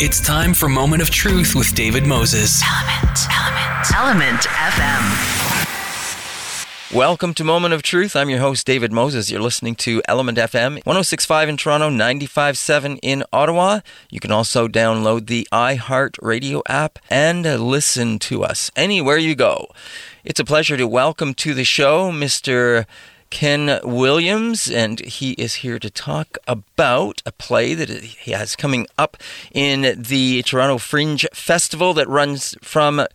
It's time for Moment of Truth with David Moses. Element, Element, Element FM. Welcome to Moment of Truth. I'm your host, David Moses. You're listening to Element FM, 1065 in Toronto, 957 in Ottawa. You can also download the iHeart Radio app and listen to us anywhere you go. It's a pleasure to welcome to the show Mr. Ken Williams, and he is here to talk about a play that he has coming up in the Toronto Fringe Festival that runs from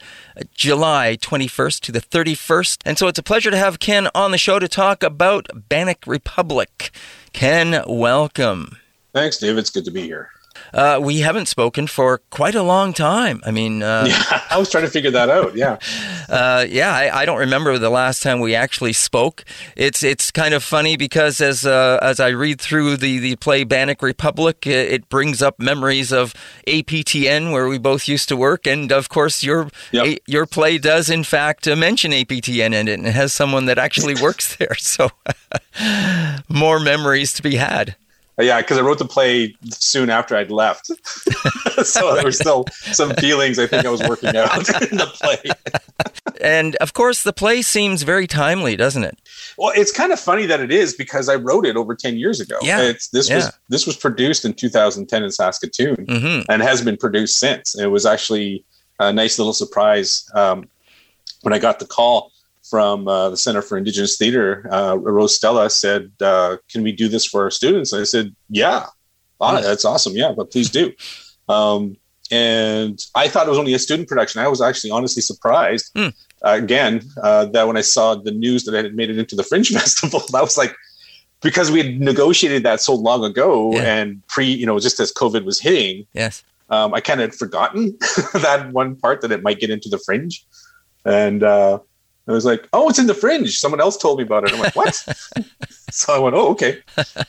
July 21st to the 31st. And so it's a pleasure to have Ken on the show to talk about Bannock Republic. Ken, welcome. Thanks, Dave. It's good to be here. Uh, we haven't spoken for quite a long time. I mean, uh, yeah, I was trying to figure that out. Yeah, uh, yeah, I, I, don't remember the last time we actually spoke. It's it's kind of funny because as uh, as I read through the the play Bannock Republic, it brings up memories of APTN where we both used to work, and of course your yep. a, your play does in fact uh, mention APTN in it, and it has someone that actually works there. So more memories to be had. Yeah, because I wrote the play soon after I'd left, so there were still some feelings. I think I was working out in the play. and of course, the play seems very timely, doesn't it? Well, it's kind of funny that it is because I wrote it over ten years ago. Yeah, it's, this yeah. was this was produced in 2010 in Saskatoon mm-hmm. and has been produced since. It was actually a nice little surprise um, when I got the call from uh, the Center for Indigenous Theater, uh, Rose Stella said, uh, "Can we do this for our students?" And I said, "Yeah, oh, that's awesome. Yeah, but please do." Um, and I thought it was only a student production. I was actually honestly surprised mm. again uh, that when I saw the news that I had made it into the Fringe Festival, I was like, because we had negotiated that so long ago Yeah. and pre, you know, just as COVID was hitting, Yes. um, I kind of had forgotten that one part that it might get into the fringe. And uh, I was like, oh, it's in the fringe. Someone else told me about it. I'm like, what? so I went, oh, okay.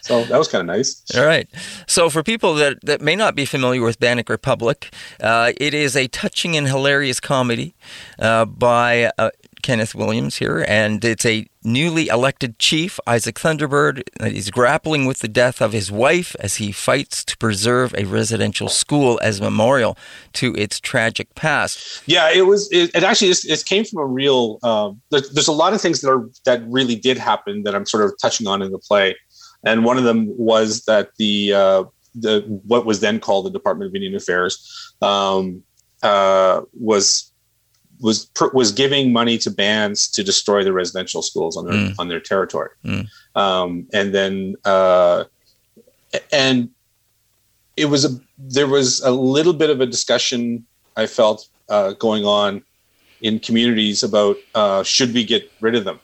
So that was kind of nice. All right. So, for people that, that may not be familiar with Bannock Republic, uh, it is a touching and hilarious comedy uh, by uh, Kenneth Williams here, and it's a newly elected chief, Isaac Thunderbird, that is grappling with the death of his wife as he fights to preserve a residential school as a memorial to its tragic past. Yeah, it was. It, it actually just, it came from a real. Um, there's, there's a lot of things that are that really did happen that I'm sort of touching on in the play, and one of them was that the uh, the what was then called the Department of Indian Affairs um, uh, was was was giving money to bands to destroy the residential schools on their Mm. on their territory, Mm. um, and then uh, and it was a there was a little bit of a discussion I felt uh, going on in communities about uh, should we get rid of them,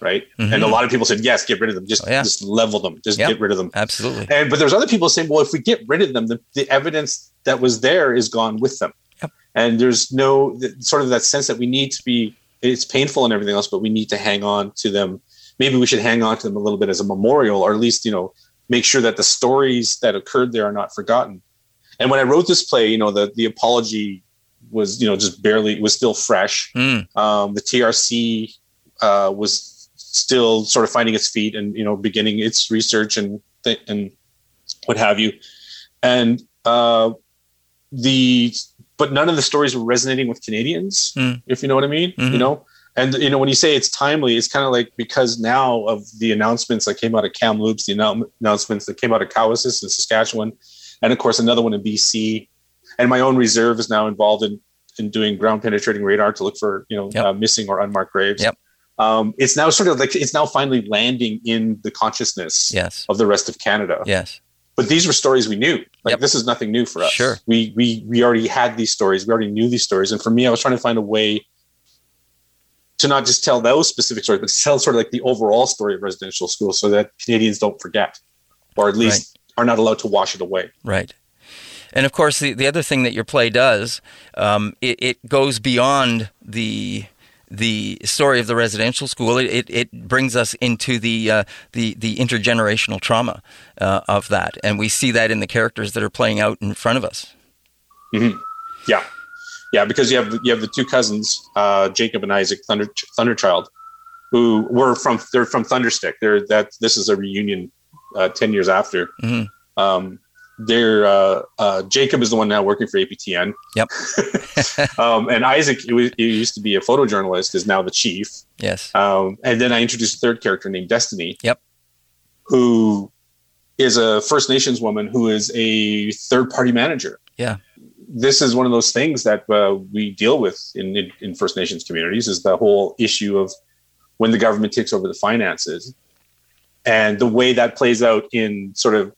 right? Mhm. And a lot of people said yes, get rid of them, just Oh, yeah. just level them, just Yep. get rid of them. Absolutely. And but there's other people saying, well, if we get rid of them, the, the evidence that was there is gone with them. And there's no sort of that sense that we need to be. It's painful and everything else, but we need to hang on to them. Maybe we should hang on to them a little bit as a memorial, or at least you know make sure that the stories that occurred there are not forgotten. And when I wrote this play, you know the the apology was you know just barely was still fresh. Mm. Um, the TRC uh, was still sort of finding its feet and you know beginning its research and th- and what have you, and uh, the but none of the stories were resonating with Canadians, Mm. if you know what I mean. Mhm. You know, and you know when you say it's timely, it's kind of like because now of the announcements that came out of Kamloops, the annou- announcements that came out of Cowessess in Saskatchewan, and of course another one in BC, and my own reserve is now involved in in doing ground penetrating radar to look for you know Yep. uh, missing or unmarked graves. Yep. Um, it's now sort of like it's now finally landing in the consciousness Yes. of the rest of Canada. Yes. But these were stories we knew. Like Yep. this is nothing new for us. Sure. We we we already had these stories. We already knew these stories. And for me, I was trying to find a way to not just tell those specific stories, but tell sort of like the overall story of residential schools so that Canadians don't forget. Or at least are not allowed to wash it away. Right. And of course, the, the other thing that your play does, um, it, it goes beyond the the story of the residential school. It, it, brings us into the uh, the the intergenerational trauma uh, of that, and we see that in the characters that are playing out in front of us. Yeah. Yeah, because you have you have the two cousins, uh, Jacob and Isaac Thunder Thunderchild, who were from they're from Thunderstick. They're that this is a reunion uh, ten years after. Mhm. Um, they're uh, uh, Jacob is the one now working for APTN. Yep. um, and Isaac, who used to be a photojournalist, is now the chief. Yes. Um, and then I introduced a third character named Destiny. Yep. Who is a First Nations woman who is a third party manager. Yeah. This is one of those things that uh, we deal with in, in, in First Nations communities is the whole issue of when the government takes over the finances and the way that plays out in sort of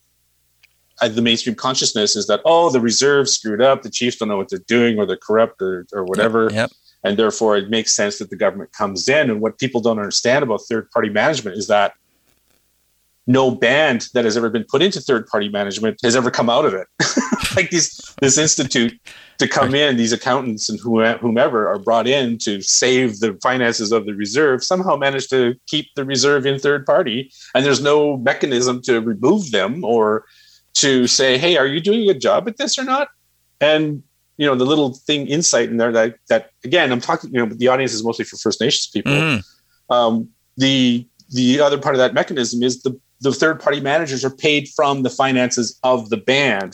the mainstream consciousness is that oh the reserves screwed up the chiefs don't know what they're doing or they're corrupt or, or whatever Yep. yep. and therefore it makes sense that the government comes in and what people don't understand about third party management is that no band that has ever been put into third party management has ever come out of it like these this institute to come in these accountants and whomever are brought in to save the finances of the reserve somehow manage to keep the reserve in third party and there's no mechanism to remove them or to say hey are you doing a good job at this or not and you know the little thing insight in there that that again i'm talking you know the audience is mostly for first nations people Mhm. um, the the other part of that mechanism is the the third party managers are paid from the finances of the band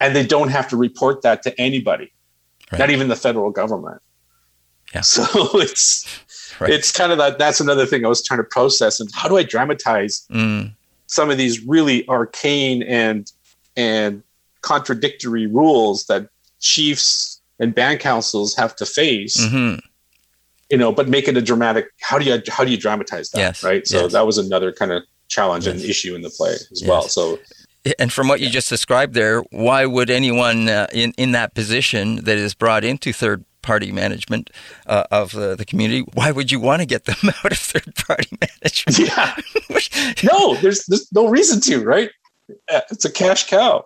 and they don't have to report that to anybody Right. not even the federal government Yeah. so it's Right. it's kind of that that's another thing i was trying to process and how do i dramatize Mm. Some of these really arcane and and contradictory rules that chiefs and band councils have to face Mhm. you know but make it a dramatic how do you how do you dramatize that Yes, right so yes. that was another kind of challenge and issue in the play as Yes. well so And from what you just described there, why would anyone uh, in in that position that is brought into third party management uh, of uh, the community, why would you want to get them out of third party management? yeah no there's there's no reason to right Uh, it's a cash cow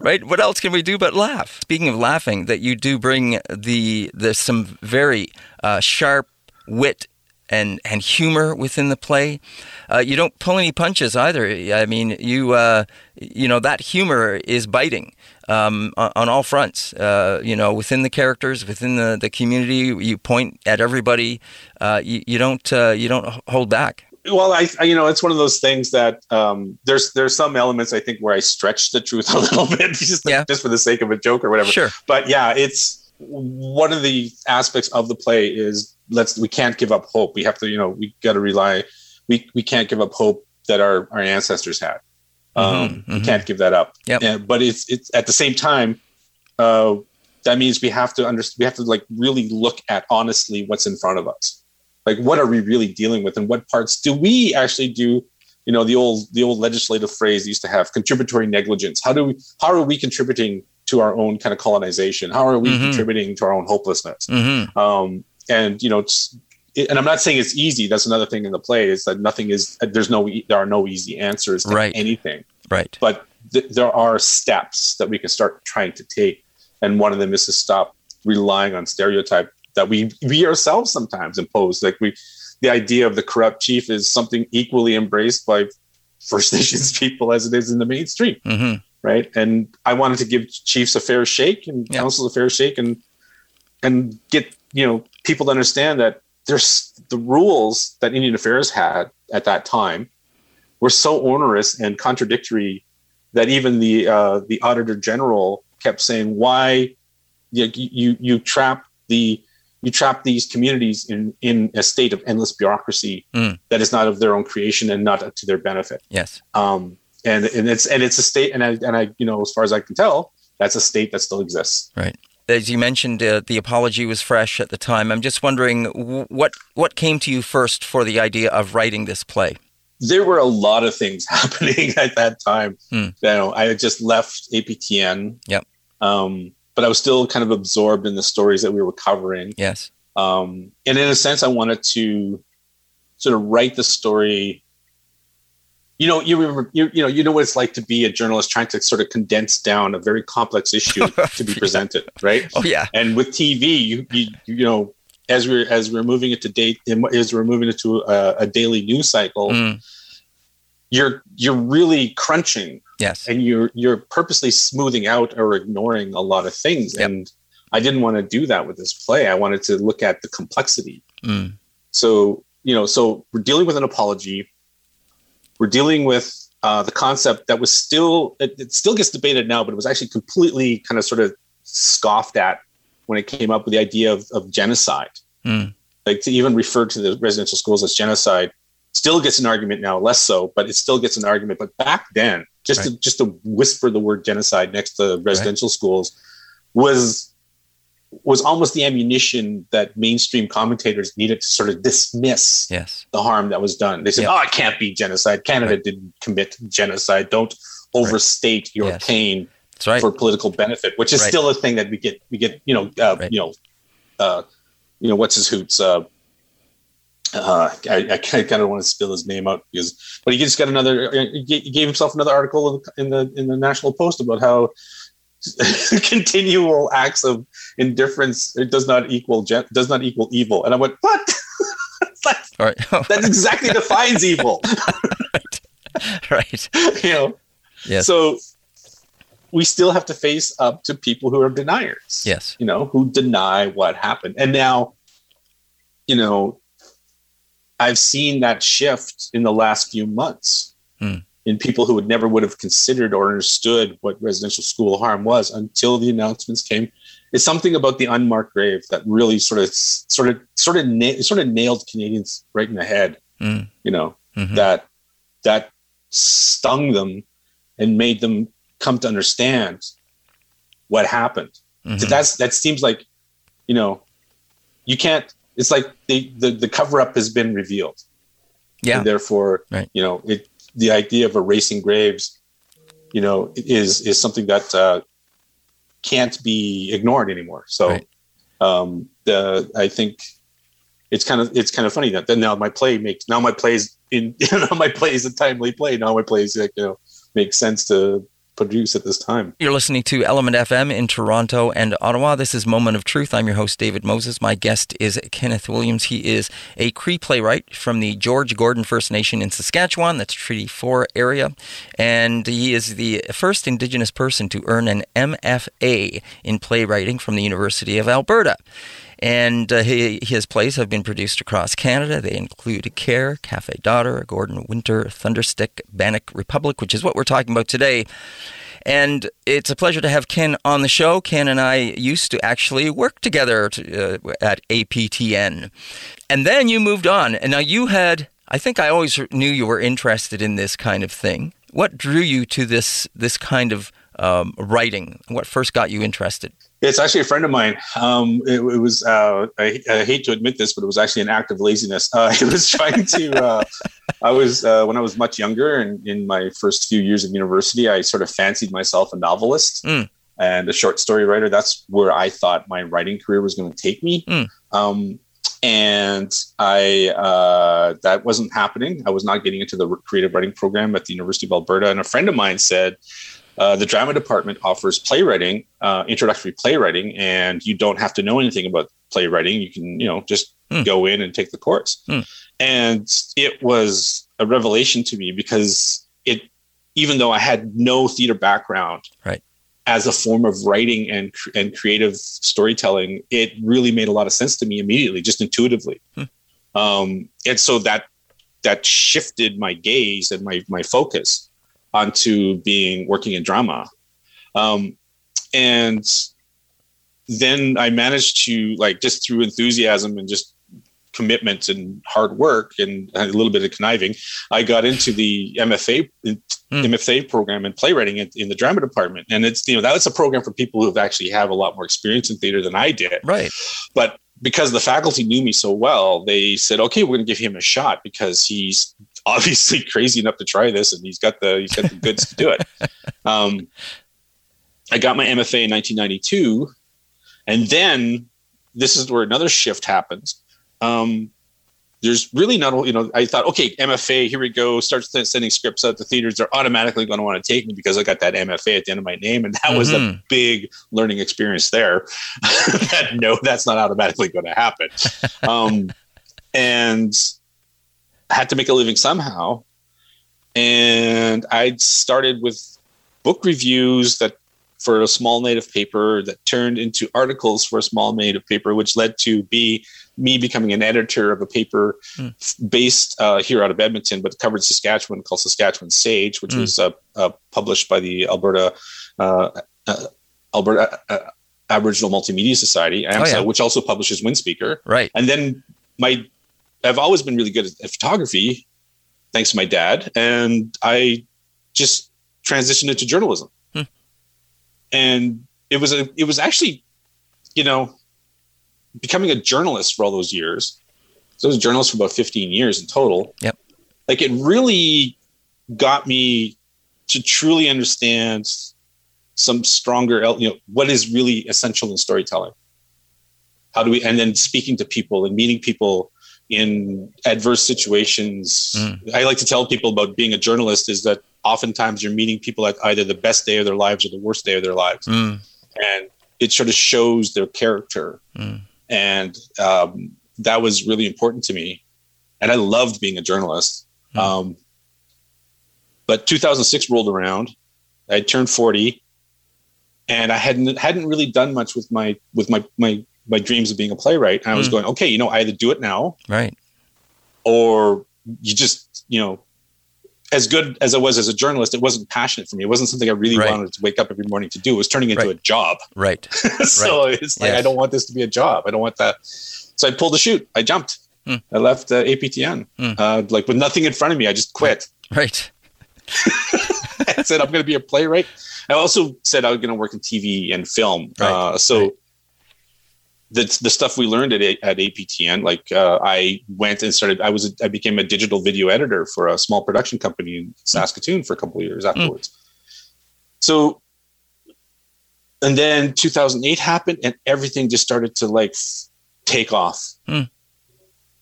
right? What else can we do but laugh? Speaking of laughing, that you do bring the there's some very uh, sharp wit and and humor within the play. Uh, you don't pull any punches either. I mean, you uh, you know that humor is biting um, on, on all fronts. Uh, you know, within the characters, within the, the community, you point at everybody. Uh, you, you don't uh, you don't hold back. well I, I you know it's one of those things that um there's there's some elements i think where i stretch the truth a little bit just Yeah. just for the sake of a joke or whatever Sure. but yeah it's one of the aspects of the play is let's we can't give up hope. We have to you know we got to rely we we can't give up hope that our our ancestors had. Um Mhm, we mhm. can't give that up. Yep. And- but it's it's at the same time uh that means we have to understand we have to like really look at honestly what's in front of us. Like what are we really dealing with and what parts do we actually do you know the old the old legislative phrase used to have contributory negligence. How do we how are we contributing to our own kind of colonization? How are we Mhm. contributing to our own hopelessness? Hmm um and you know it's it, and i'm not saying it's easy. That's another thing in the play is that nothing is there's no there are no easy answers to Right. anything. Right. but th- there are steps that we can start trying to take. And one of them is to stop relying on stereotype that we we ourselves sometimes impose. Like we the idea of the corrupt chief is something equally embraced by first nations people as it is in the mainstream. Hmm right and i wanted to give chiefs a fair shake and Yeah. councils a fair shake and and get you know people to understand that there's the rules that indian affairs had at that time were so onerous and contradictory that even the uh, the auditor general kept saying why you, you you trap the you trap these communities in in a state of endless bureaucracy Mm. that is not of their own creation and not to their benefit Yes. um, and and it's and it's a state and I and I you know as far as I can tell that's a state that still exists. Right. As you mentioned, uh, the apology was fresh at the time. I'm just wondering what what came to you first for the idea of writing this play. There were a lot of things happening at that time. Hmm. You know, I had just left APTN. Yep. Um, but I was still kind of absorbed in the stories that we were covering. Yes. Um, and in a sense, I wanted to sort of write the story. You know, you remember, you, you know, you know what it's like to be a journalist trying to sort of condense down a very complex issue to be presented, right? Oh yeah. and with TV, you you you know, as we're as we're moving it to date, as we're moving it to a, a daily news cycle, Mm, you're you're really crunching, yes. and you're you're purposely smoothing out or ignoring a lot of things. Yep. And I didn't want to do that with this play. I wanted to look at the complexity. Mm, So you know, so we're dealing with an apology. We're dealing with uh, the concept that was still it, it, still gets debated now, but it was actually completely kind of sort of scoffed at when it came up with the idea of, of genocide. Mm. Like to even refer to the residential schools as genocide still gets an argument now, less so, but it still gets an argument. But back then, just right. to just to whisper the word genocide next to residential right. schools was was almost the ammunition that mainstream commentators needed to sort of dismiss yes. the harm that was done. They said, yep. "Oh, it can't be genocide. Canada right. didn't commit genocide. Don't overstate your yes. pain right. for political benefit," which is right. still a thing that we get. We get, you know, uh, you know, uh, you know, what's his hoots. Uh, uh, I, I kind of want to spill his name out because, but he just got another. He gave himself another article in the in the National Post about how continual acts of indifference it does not equal does not equal evil. And I went, what? that, All right. that exactly defines evil. right. You know. Yes. So we still have to face up to people who are deniers. Yes. You know, who deny what happened. And now, you know, I've seen that shift in the last few months. Hmm in people who would never would have considered or understood what residential school harm was until the announcements came. It's something about the unmarked grave that really sort of, sort of, sort of, na- sort of nailed Canadians right in the head. Mm. You know mm-hmm. that that stung them and made them come to understand what happened. Mm-hmm. So that's that seems like, you know, you can't. It's like the the, the cover up has been revealed. Yeah. And therefore, right. you know, it the idea of erasing graves, you know, is is something that uh, can't be ignored anymore. So, right. um, the I think it's kind of it's kind of funny that then now my play makes now my plays in you know, my play is a timely play. Now my plays like, you know makes sense to produce at this time. You're listening to Element FM in Toronto and Ottawa. This is Moment of Truth. I'm your host, David Moses. My guest is Kenneth Williams. He is a Cree playwright from the George Gordon First Nation in Saskatchewan, that's Treaty 4 area. And he is the first Indigenous person to earn an MFA in playwriting from the University of Alberta. And uh, he, his plays have been produced across Canada. They include Care, Cafe Daughter, Gordon Winter, Thunderstick, Bannock Republic, which is what we're talking about today. And it's a pleasure to have Ken on the show. Ken and I used to actually work together to, uh, at APTN. And then you moved on. And now you had, I think I always knew you were interested in this kind of thing. What drew you to this, this kind of um, writing? What first got you interested? It's actually a friend of mine. Um, it, it, was, uh, I, I, hate to admit this, but it was actually an act of laziness. Uh, I was trying to, uh, I was, uh, when I was much younger and in my first few years of university, I sort of fancied myself a novelist mm. and a short story writer. That's where I thought my writing career was going to take me. Mm. Um, and I, uh, that wasn't happening. I was not getting into the creative writing program at the University of Alberta. And a friend of mine said, uh, the drama department offers playwriting, uh, introductory playwriting, and you don't have to know anything about playwriting. You can, you know, just mm. go in and take the course. Mm. And it was a revelation to me because it, even though I had no theater background, right, as a form of writing and and creative storytelling, it really made a lot of sense to me immediately, just intuitively. Mm. Um, and so that that shifted my gaze and my my focus onto being working in drama. Um, and then I managed to like just through enthusiasm and just commitment and hard work and a little bit of conniving, I got into the MFA mm. MFA program in playwriting in, in, the drama department. And it's you know that's a program for people who have actually have a lot more experience in theater than I did. Right. But because the faculty knew me so well, they said, "Okay, we're going to give him a shot because he's obviously crazy enough to try this, and he's got the he's got the goods to do it. Um, I got my MFA in 1992, and then this is where another shift happens. Um, there's really not, you know, I thought, okay, MFA, here we go. Start sending scripts out to theaters. They're automatically going to want to take me because I got that MFA at the end of my name, and that mm-hmm. was a mm-hmm. big learning experience there. that no, that's not automatically going to happen. Um, and had to make a living somehow. And I started with book reviews that for a small native paper that turned into articles for a small native paper, which led to be me becoming an editor of a paper based uh, here out of Edmonton, but covered Saskatchewan, called Saskatchewan Sage, which was uh, uh, published by the Alberta uh, uh, Alberta uh, Aboriginal Multimedia Society, AMSA, yeah. which also publishes Windspeaker. Right. And then my, I've always been really good at, photography, thanks to my dad, and I just transitioned into journalism. Hmm. And it was a, it was actually, you know, becoming a journalist for all those years. So I was a journalist for about 15 years in total. Yep. Like it really got me to truly understand some stronger, you know, what is really essential in storytelling. How do we, and then speaking to people and meeting people in adverse situations. I like to tell people about being a journalist is that oftentimes you're meeting people at either the best day of their lives or the worst day of their lives. Mm. And it sort of shows their character. Mm. And um, that was really important to me. And I loved being a journalist. Mm. Um, but 2006 rolled around. I turned 40 and I hadn't hadn't really done much with my with my my my dreams of being a playwright. And I was Mm. going, okay, you know, I either do it now Right. or you just, you know, as good as I was as a journalist, it wasn't passionate for me. It wasn't something I really Right. wanted to wake up every morning to do. It was turning into Right. a job. Right. so it's like, Yes. I don't want this to be a job. I don't want that. So I pulled the chute. I jumped. Hmm. I left uh, APTN, Hmm. uh, like with nothing in front of me. I just quit. Right. I said, I'm going to be a playwright. I also said I was going to work in TV and film. Right. Uh, so Right. The, the stuff we learned at, at APTN, like uh, I went and started, I was, a, I became a digital video editor for a small production company in Saskatoon for a couple of years afterwards. So, and then 2008 happened and everything just started to like take off. Hmm.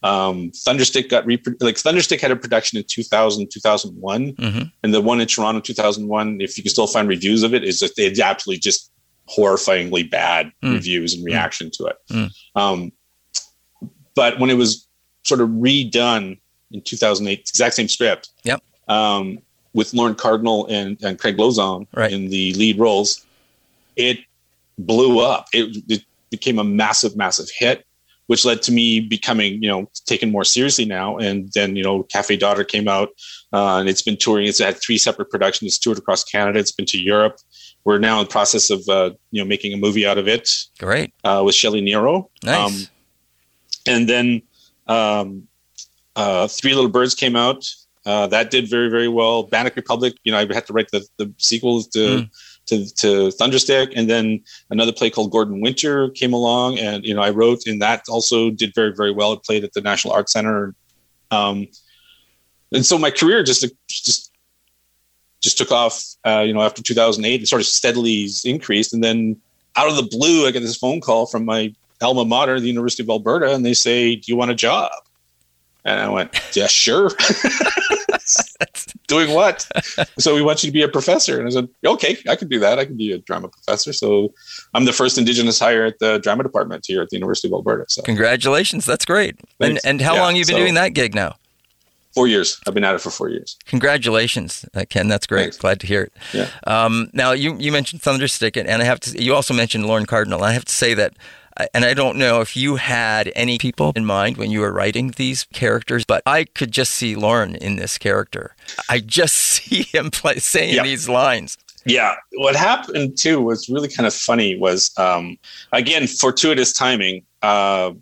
Um, Thunderstick got repro- like Thunderstick had a production in 2000, 2001 hmm and the one in Toronto 2001, if you can still find reviews of it, is that it's absolutely just horrifyingly bad Mm. reviews and reaction to it. Mm. Um, but when it was sort of redone in 2008, exact same script. Yep. Um, with Lorne Cardinal and, and Craig Lauzon Right. in the lead roles, it blew up. It, it became a massive, massive hit, which led to me becoming, you know, taken more seriously now. And then, you know, Cafe Daughter came out uh, and it's been touring. It's had three separate productions. It's toured across Canada. It's been to Europe. We're now in the process of, uh, you know, making a movie out of it Great. uh, with Shelley Niro. Nice. Um, and then um, uh, Three Little Birds came out. Uh, that did very, very well. Bannock Republic, you know, I had to write the, the sequels to, Mm. to, to Thunderstick. And then another play called Gordon Winter came along. And, you know, I wrote, and that also did very, very well. It played at the National Arts Center. Um, and so my career just, just, just took off, uh, you know, after 2008, it sort of steadily increased. And then out of the blue, I get this phone call from my alma mater, the University of Alberta, and they say, "Do you want a job?" And I went, "Yeah, sure." Doing what? so we want you to be a professor, and I said, "Okay, I can do that. I can be a drama professor." So I'm the first Indigenous hire at the drama department here at the University of Alberta. So Congratulations. That's great. And Thanks. and how Yeah, long you been so- doing that gig now? Four years. I've been at it for four years. Congratulations, uh, Ken. That's great. Thanks. Glad to hear it. Yeah. Um, now you you mentioned Thunderstick, and, and I have to. You also mentioned Lorne Cardinal. I have to say that, and I don't know if you had any people in mind when you were writing these characters, but I could just see Lorne in this character. I just see him play, saying Yeah. these lines. Yeah, what happened too was really kind of funny. Was um, again fortuitous timing. Uh,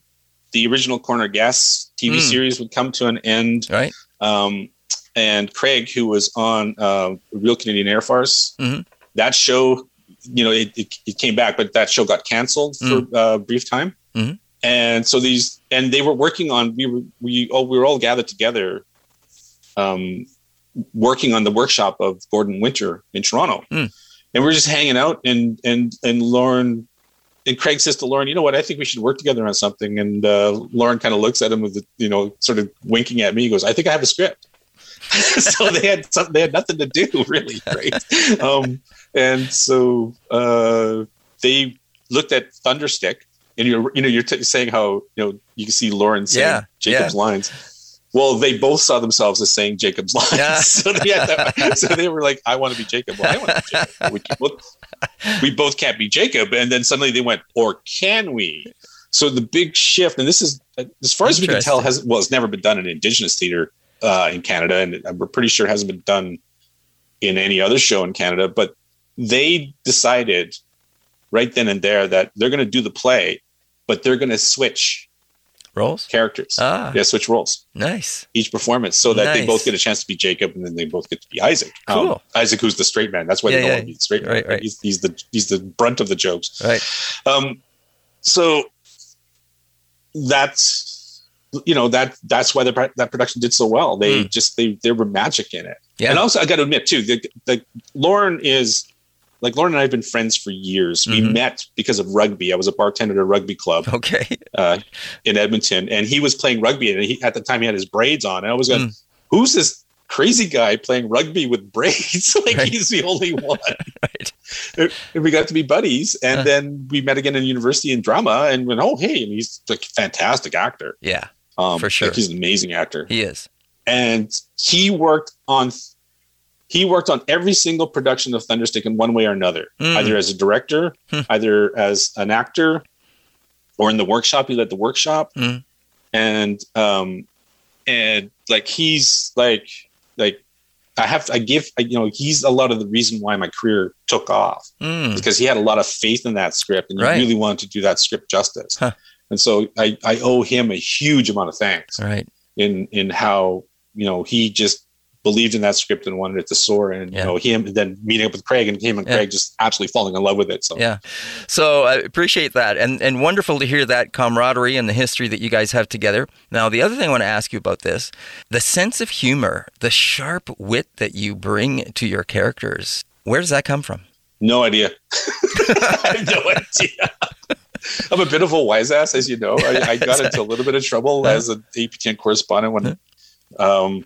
the original Corner Gas TV Mm. series would come to an end. Right. Um, and Craig, who was on uh, Royal Canadian Air Farce, Mhm. that show, you know, it, it, it came back, but that show got canceled for a brief time. Mhm. And so these, and they were working on, we were, we, oh, we were all gathered together, um, working on the workshop of Gordon Winter in Toronto. Mm. And we we're just hanging out and, and, and Lorne, and Craig says to Lorne, you know what? I think we should work together on something. And uh, Lorne kind of looks at him with, the, you know, sort of winking at me. He goes, I think I have a script. so they had they had nothing to do really, right? Um, and so uh, they looked at Thunderstick, and you're, you know, you're t- saying how you know you can see Lorne saying Yeah, Jacob's lines. Well, they both saw themselves as saying Jacob's lines. Yeah. so, they so they were like, "I want to be Jacob." Well, I want to be Jacob. We, well, we both can't be Jacob. And then suddenly they went, "Or can we?" So the big shift, and this is as far as we can tell, has well, it's never been done in Indigenous theater uh, in Canada, and we're pretty sure it hasn't been done in any other show in Canada. But they decided right then and there that they're going to do the play, but they're going to switch Rolls? characters. Ah. Yeah, switch roles Nice. each performance, so that they both get a chance to be Jacob, and then they both get to be Isaac. Um, Cool. Isaac, who's the straight man. That's why Yeah, they don't yeah. want to be the straight man. Right, right. He's, he's the he's the brunt of the jokes. Right. Um, so that's you know that that's why the, that production did so well. They Mm. just they there were magic in it. Yeah. And also, I got to admit too, the, the Lorne is like Lorne and I have been friends for years. We Mhm. met because of rugby. I was a bartender at a rugby club Okay. uh, in Edmonton, and he was playing rugby. And he, at the time, he had his braids on. And I was going, Mm. "Who's this crazy guy playing rugby with braids? like Right. he's the only one." Right. and we got to be buddies, and Huh. then we met again in university in drama, and went, "Oh, hey!" And he's like a fantastic actor. Yeah, Um, For sure. like, he's an amazing actor, he is. and he worked on. He worked on every single production of Thunderstick in one way or another, Mm. either as a director, Hmm. either as an actor, or in the workshop. He led the workshop, Mm. and um, and like he's like like I have I give I, you know he's a lot of the reason why my career took off Mm. because he had a lot of faith in that script and he really wanted to do that script justice. Huh. And so I, I owe him a huge amount of thanks Right. in in how you know he just believed in that script and wanted it to soar and Yeah. you know him and then meeting up with Craig and him and Yeah. Craig just absolutely falling in love with it. So Yeah. So I appreciate that, and and wonderful to hear that camaraderie and the history that you guys have together. Now, the other thing I want to ask you about this: the sense of humor, the sharp wit that you bring to your characters. Where does that come from? no idea. I have no idea. I'm a bit of a wise ass, as you know. I, I got into a little bit of trouble as an APTN correspondent when um,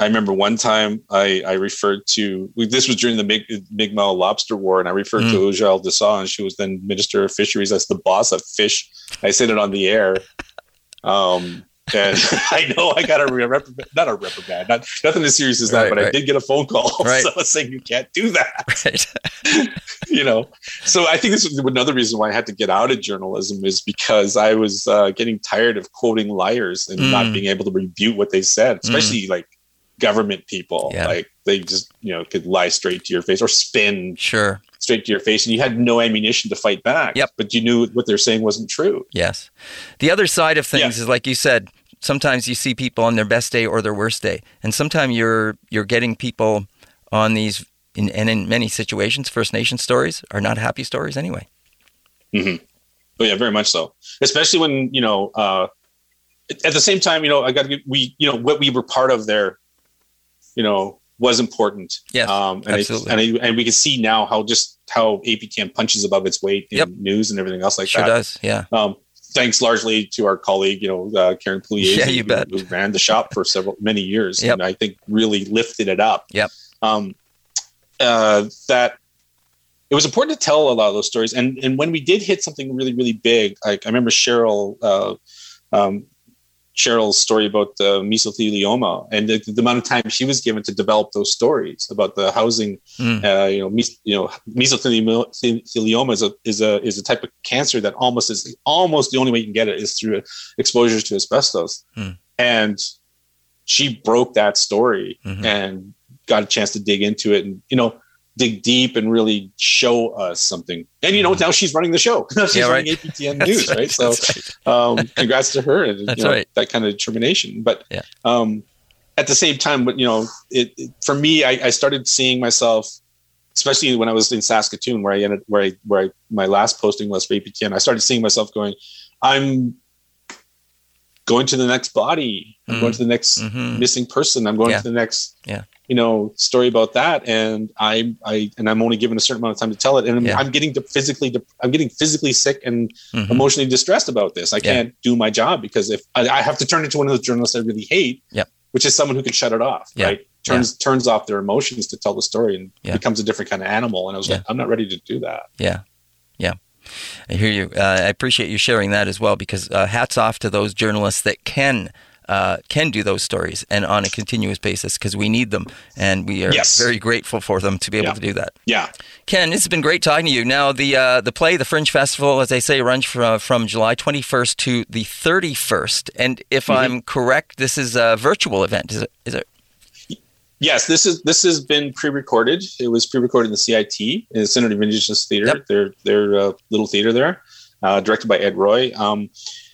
I remember one time I, I referred to this was during the Mig, Mi'kmaq Lobster War, and I referred to Ujal Dessa, and she was then Minister of Fisheries as the boss of fish. I said it on the air. Um, and I know I got a not a reprimand, not nothing as serious as that, Right, but I did get a phone call Right. so saying you can't do that Right. you know so i think this is another reason why i had to get out of journalism is because i was uh, getting tired of quoting liars and Mm. not being able to rebuke what they said especially like government people Yeah. like they just you know could lie straight to your face or spin Sure. straight to your face and you had no ammunition to fight back Yep. but you knew what they're saying wasn't true Yes. The other side of things Yeah. is like you said, sometimes you see people on their best day or their worst day. And sometimes you're you're getting people on these in, and in many situations, First Nation stories are not happy stories anyway. Mm-hmm. But yeah, very much so. Especially when you know, uh, at the same time, you know, I got to we, you know, what we were part of there, you know, was important. Yes, um, and absolutely. It, and, I, and we can see now how just how AP APCAM punches above its weight in Yep. news and everything else like sure that. does. Yeah. Um, thanks largely to our colleague, you know, uh, Karen Pugliese, Yeah, you who- bet. who ran the shop for several many years, Yep. and I think really lifted it up. Yep. Um, uh, that it was important to tell a lot of those stories, and and when we did hit something really really big, like I remember Cheryl. Uh, um, Cheryl's story about the mesothelioma and the, the amount of time she was given to develop those stories about the housing Mm. uh, you know, mes- you know, mesothelioma is a is a is a type of cancer that almost is almost the only way you can get it is through exposure to asbestos. Hmm. And she broke that story Mhm. and got a chance to dig into it and you know dig deep and really show us something. And you know, now she's running the show. She's. Yeah, right. running APTN News, right? So right. um, congrats to her and you know, right. that kind of determination. But Yeah. um, at the same time, but you know, it, it for me, I, I started seeing myself, especially when I was in Saskatoon, where I ended, where I, where I, my last posting was for APTN. I started seeing myself going, I'm going to the next body. I'm Mm. going to the next Mhm. missing person. I'm going Yeah. to the next, Yeah. You know, story about that. And I, I, and I'm only given a certain amount of time to tell it. And I'm, Yeah. I'm getting de- physically, de- I'm getting physically sick and Mhm. emotionally distressed about this. I Yeah. can't do my job because if I, I have to turn into one of those journalists I really hate, Yep. which is someone who can shut it off, right? Turns turns off their emotions to tell the story and becomes a different kind of animal. And I was like, I'm not ready to do that. Yeah. Yeah. I hear you. Uh, I appreciate you sharing that as well because uh, hats off to those journalists that can uh, can do those stories and on a continuous basis because we need them and we are Yes. very grateful for them to be able Yeah. to do that. Yeah. Ken, it's been great talking to you. Now, the uh, the play, the Fringe Festival, as I say, runs from, from July 21st to the 31st. And if I'm correct, this is a virtual event. Is it? Is it? Yes, this is this has been pre-recorded. It was pre-recorded in the CIT, in the Center of Indigenous Theater, Yep. their their uh, little theater there, uh, directed by Ed Roy. Um,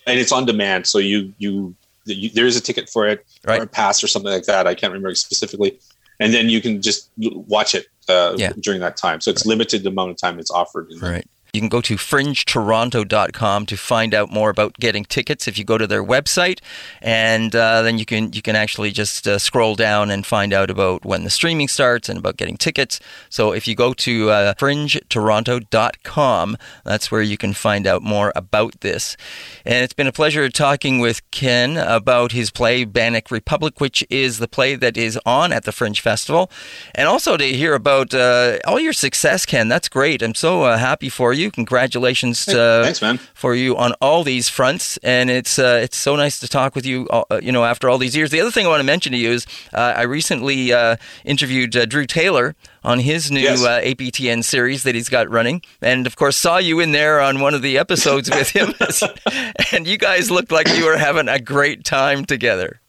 and it's on demand, so you you, you there is a ticket for it Right. or a pass or something like that. I can't remember specifically, and then you can just watch it uh, Yeah. during that time. So it's limited amount of time it's offered. in Right. You can go to fringetoronto.com to find out more about getting tickets if you go to their website, and uh, then you can you can actually just uh, scroll down and find out about when the streaming starts and about getting tickets. So if you go to uh, fringetoronto.com, that's where you can find out more about this. And it's been a pleasure talking with Ken about his play Bannock Republic, which is the play that is on at the Fringe Festival, and also to hear about uh, all your success, Ken. That's great. I'm so uh, happy for you. Congratulations uh, Thanks, man. for you on all these fronts, and it's uh, it's so nice to talk with you. Uh, you know, after all these years. The other thing I want to mention to you is uh, I recently uh, interviewed uh, Drew Taylor on his new Yes. uh, APTN series that he's got running, and of course saw you in there on one of the episodes with him, and you guys looked like you were having a great time together.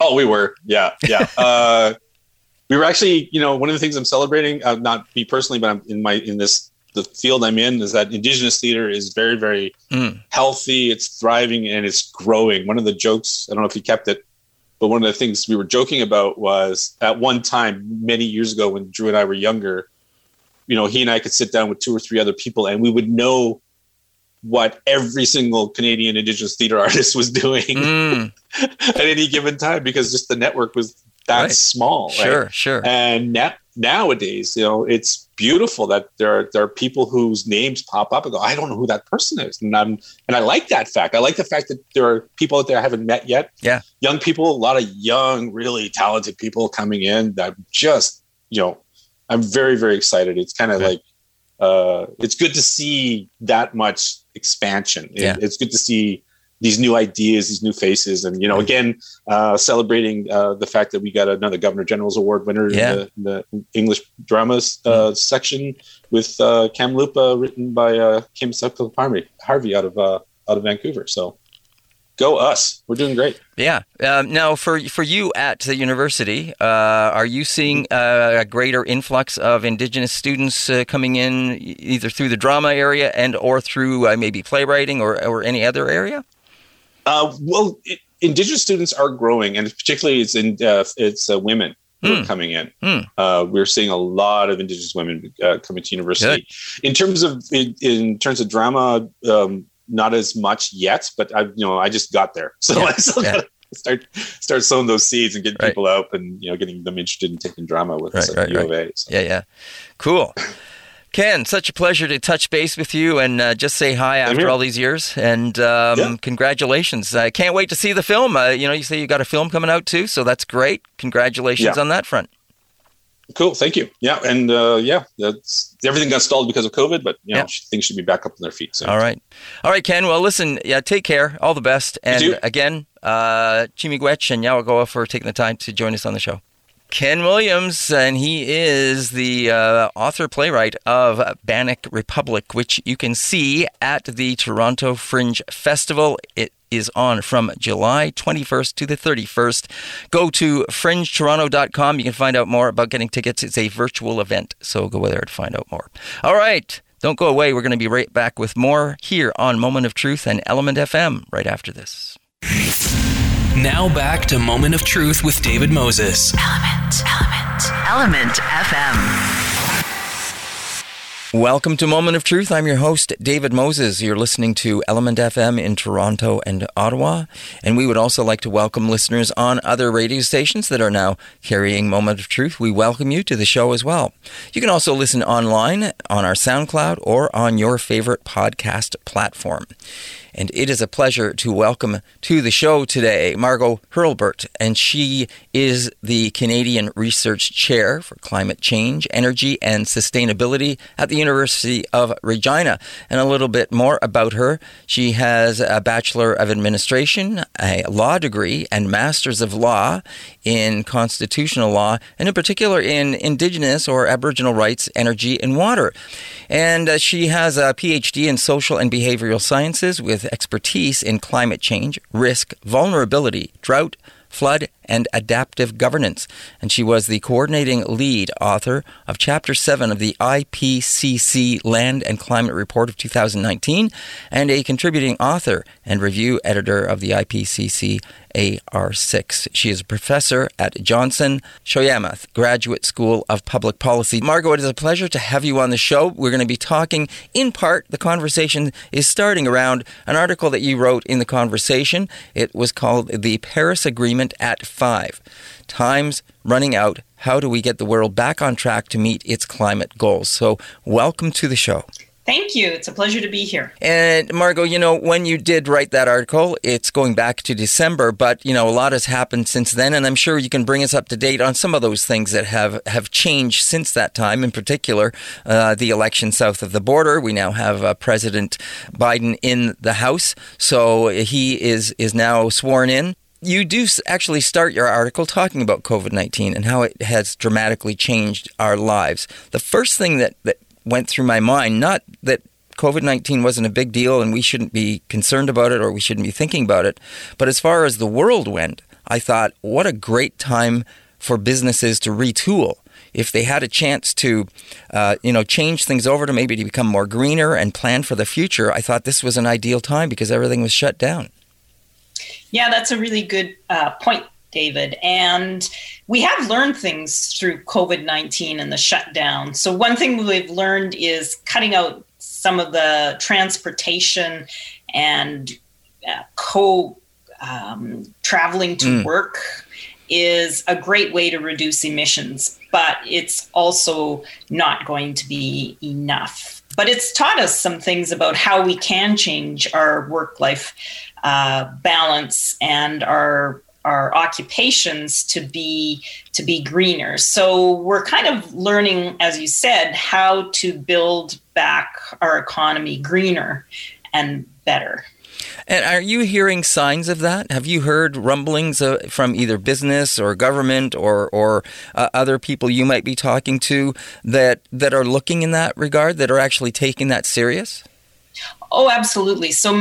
Oh, we were. Yeah, yeah. uh, we were actually, you know, one of the things I'm celebrating, uh, not me personally, but I'm in my in this the field I'm in is that Indigenous theater is very, very Mm. healthy. It's thriving and it's growing. One of the jokes, I don't know if you kept it, but one of the things we were joking about was at one time many years ago when Drew and I were younger, you know, he and I could sit down with two or three other people and we would know what every single Canadian Indigenous theater artist was doing Mm, at any given time because just the network was that Right. small. right? sure, sure. And na- nowadays, you know, it's beautiful that there are there are people whose names pop up and go, I don't know who that person is, and I'm and I like that fact. I like the fact that there are people out there I haven't met yet. Yeah. young people, a lot of young, really talented people coming in that just you know, I'm very very excited. It's kind of Right. like uh, it's good to see that much expansion. It- Yeah. it's good to see these new ideas, these new faces, and you know, again, uh, celebrating uh, the fact that we got another Governor General's Award winner Yeah. in, the, in the English dramas uh, section with uh, Kamloopa, written by uh, Kim Senklip Harvey, Harvey out of uh, out of Vancouver. So, go us! We're doing great. Yeah. Um, now, for for you at the university, uh, are you seeing uh, a greater influx of Indigenous students uh, coming in, either through the drama area and or through uh, maybe playwriting or or any other area? Uh, well, it, Indigenous students are growing, and particularly it's in uh, it's uh, women who Hmm. are coming in. Hmm. Uh, we're seeing a lot of Indigenous women uh, coming to university. In terms of in, in terms of drama, um, not as much yet, but I you know I just got there, so Yeah, I still yeah. gotta start start sowing those seeds and getting Right. people out and you know getting them interested in taking drama with us at right, U of A. So. Yeah, yeah. Cool. Ken, such a pleasure to touch base with you and uh, just say hi after all these years. And um, Yeah. congratulations. I can't wait to see the film. Uh, you know, you say you got a film coming out too, so that's great. Congratulations Yeah. on that front. Cool, thank you. Yeah, and uh, yeah, that's everything got stalled because of COVID, but you know Yeah. things should be back up on their feet soon. All right. All right, Ken. Well, listen, yeah, take care. All the best. And again, uh, Chimigwech and Yawagoa for taking the time to join us on the show. Ken Williams, and he is the uh, author playwright of Bannock Republic, which you can see at the Toronto Fringe Festival. It is on from July 21st to the 31st. Go to fringetoronto.com. You can find out more about getting tickets. It's a virtual event, so go there to find out more. All right. Don't go away. We're going to be right back with more here on Moment of Truth and Element FM right after this. Now back to Moment of Truth with David Moses. Element, Element, Element FM. Welcome to Moment of Truth. I'm your host, David Moses. You're listening to Element FM in Toronto and Ottawa. And we would also like to welcome listeners on other radio stations that are now carrying Moment of Truth. We welcome you to the show as well. You can also listen online on our SoundCloud or on your favorite podcast platform. And it is a pleasure to welcome to the show today Margot Hurlbert, and she is the Canadian Research Chair for Climate Change, Energy, and Sustainability at the University of Regina. And a little bit more about her. She has a Bachelor of Administration, a law degree, and Masters of Law in Constitutional Law, and in particular in Indigenous or Aboriginal rights, energy, and water. And uh, she has a PhD in Social and Behavioral Sciences with expertise in climate change, risk, vulnerability, drought, flood, and adaptive governance. And she was the coordinating lead author of Chapter 7 of the IPCC Land and Climate Report of 2019 and a contributing author and review editor of the IPCC AR6. She is a professor at Johnson Shoyama Graduate School of Public Policy. Margot, it is a pleasure to have you on the show. We're going to be talking, in part, the conversation is starting around an article that you wrote in the conversation. It was called The Paris Agreement at Five. Time's running out. How do we get the world back on track to meet its climate goals? So, welcome to the show. Thank you. It's a pleasure to be here. And Margot, you know, when you did write that article, it's going back to December, but you know, a lot has happened since then, and I'm sure you can bring us up to date on some of those things that have have changed since that time. In particular, uh, the election south of the border. We now have uh, President Biden in the House, so he is is now sworn in you do actually start your article talking about COVID 19 and how it has dramatically changed our lives. The first thing that, that went through my mind, not that COVID 19 wasn't a big deal and we shouldn't be concerned about it or we shouldn't be thinking about it, but as far as the world went, I thought, what a great time for businesses to retool if they had a chance to, uh, you know, change things over to maybe to become more greener and plan for the future, I thought this was an ideal time because everything was shut down. Yeah, that's a really good uh, point, David. And we have learned things through COVID 19 and the shutdown. So, one thing we've learned is cutting out some of the transportation and uh, co um, traveling to mm. work is a great way to reduce emissions, but it's also not going to be enough. But it's taught us some things about how we can change our work life uh, balance and our our occupations to be to be greener. So we're kind of learning, as you said, how to build back our economy greener and better. And are you hearing signs of that? Have you heard rumblings uh, from either business or government or or uh, other people you might be talking to that that are looking in that regard that are actually taking that serious? Oh, absolutely. So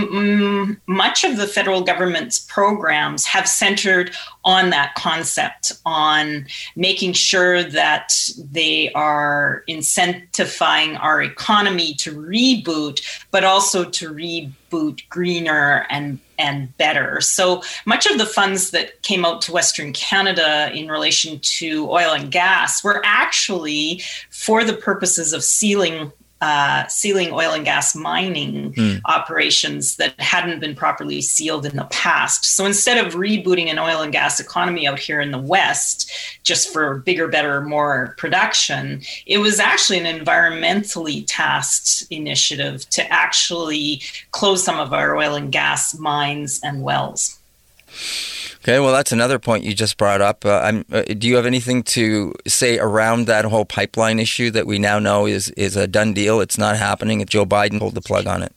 much of the federal government's programs have centered on that concept, on making sure that they are incentivizing our economy to reboot, but also to reboot greener and and better. So much of the funds that came out to Western Canada in relation to oil and gas were actually for the purposes of sealing uh, sealing oil and gas mining mm. operations that hadn't been properly sealed in the past. So instead of rebooting an oil and gas economy out here in the West, just for bigger, better, more production, it was actually an environmentally tasked initiative to actually close some of our oil and gas mines and wells. Okay, well, that's another point you just brought up. Uh, uh, do you have anything to say around that whole pipeline issue that we now know is is a done deal? It's not happening. If Joe Biden pulled the plug on it.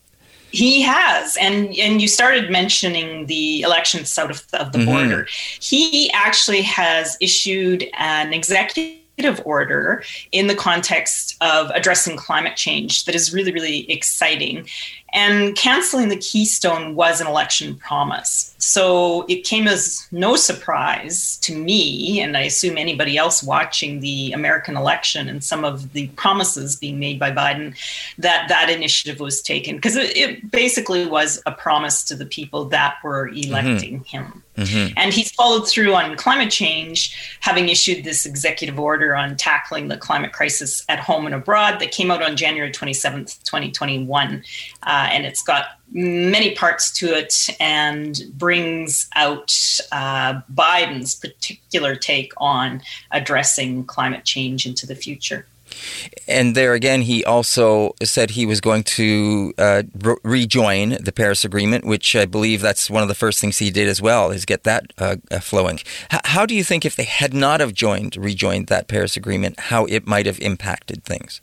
He has, and and you started mentioning the elections south of, of the mm-hmm. border. He actually has issued an executive order in the context of addressing climate change that is really really exciting and canceling the Keystone was an election promise. So it came as no surprise to me, and I assume anybody else watching the American election and some of the promises being made by Biden, that that initiative was taken because it, it, basically was a promise to the people that were electing mm-hmm. him. Mm-hmm. And he's followed through on climate change, having issued this executive order on tackling the climate crisis at home and abroad that came out on January 27th, 2021. Uh, and it's got many parts to it and brings out uh, Biden's particular take on addressing climate change into the future. And there again, he also said he was going to uh, re- rejoin the Paris Agreement, which I believe that's one of the first things he did as well, is get that uh, uh flowing. H- how do you think if they had not have joined, rejoined that Paris Agreement, how it might have impacted things?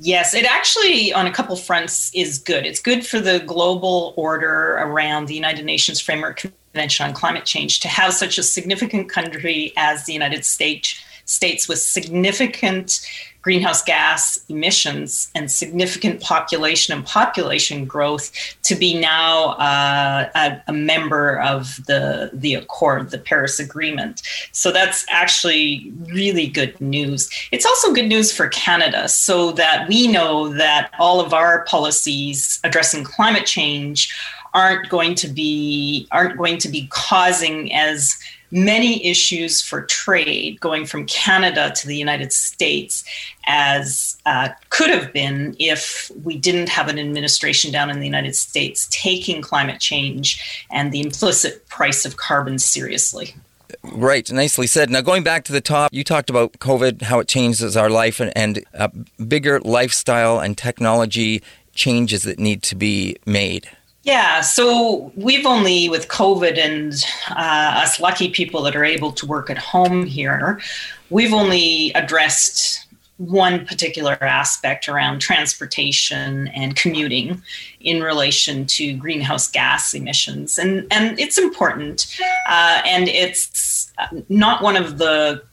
Yes, it actually, on a couple fronts, is good. It's good for the global order around the United Nations Framework Convention on Climate Change to have such a significant country as the United States, states with significant greenhouse gas emissions and significant population and population growth to be now uh, a, a, member of the the accord the paris agreement. So that's actually really good news. It's also good news for canada so that we know that all of our policies addressing climate change aren't going to be aren't going to be causing as many issues for trade going from Canada to the United States as uh, could have been if we didn't have an administration down in the United States taking climate change and the implicit price of carbon seriously. Right, nicely said. Now, going back to the top, you talked about COVID, how it changes our life, and, and uh, bigger lifestyle and technology changes that need to be made. Yeah, so we've only, with COVID and uh, us lucky people that are able to work at home here, we've only addressed one particular aspect around transportation and commuting in relation to greenhouse gas emissions. And, and it's important. Uh, and it's not one of the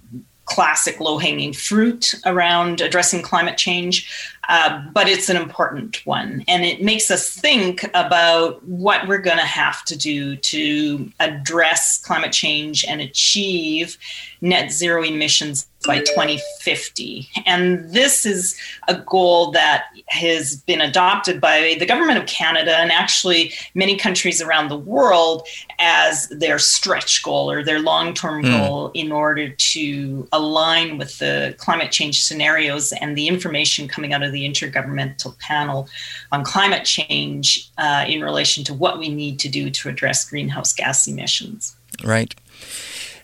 classic low hanging fruit around addressing climate change. Uh, but it's an important one. And it makes us think about what we're going to have to do to address climate change and achieve net zero emissions by 2050. And this is a goal that has been adopted by the government of Canada and actually many countries around the world as their stretch goal or their long term mm. goal in order to align with the climate change scenarios and the information coming out of the Intergovernmental Panel on Climate Change uh, in relation to what we need to do to address greenhouse gas emissions. Right.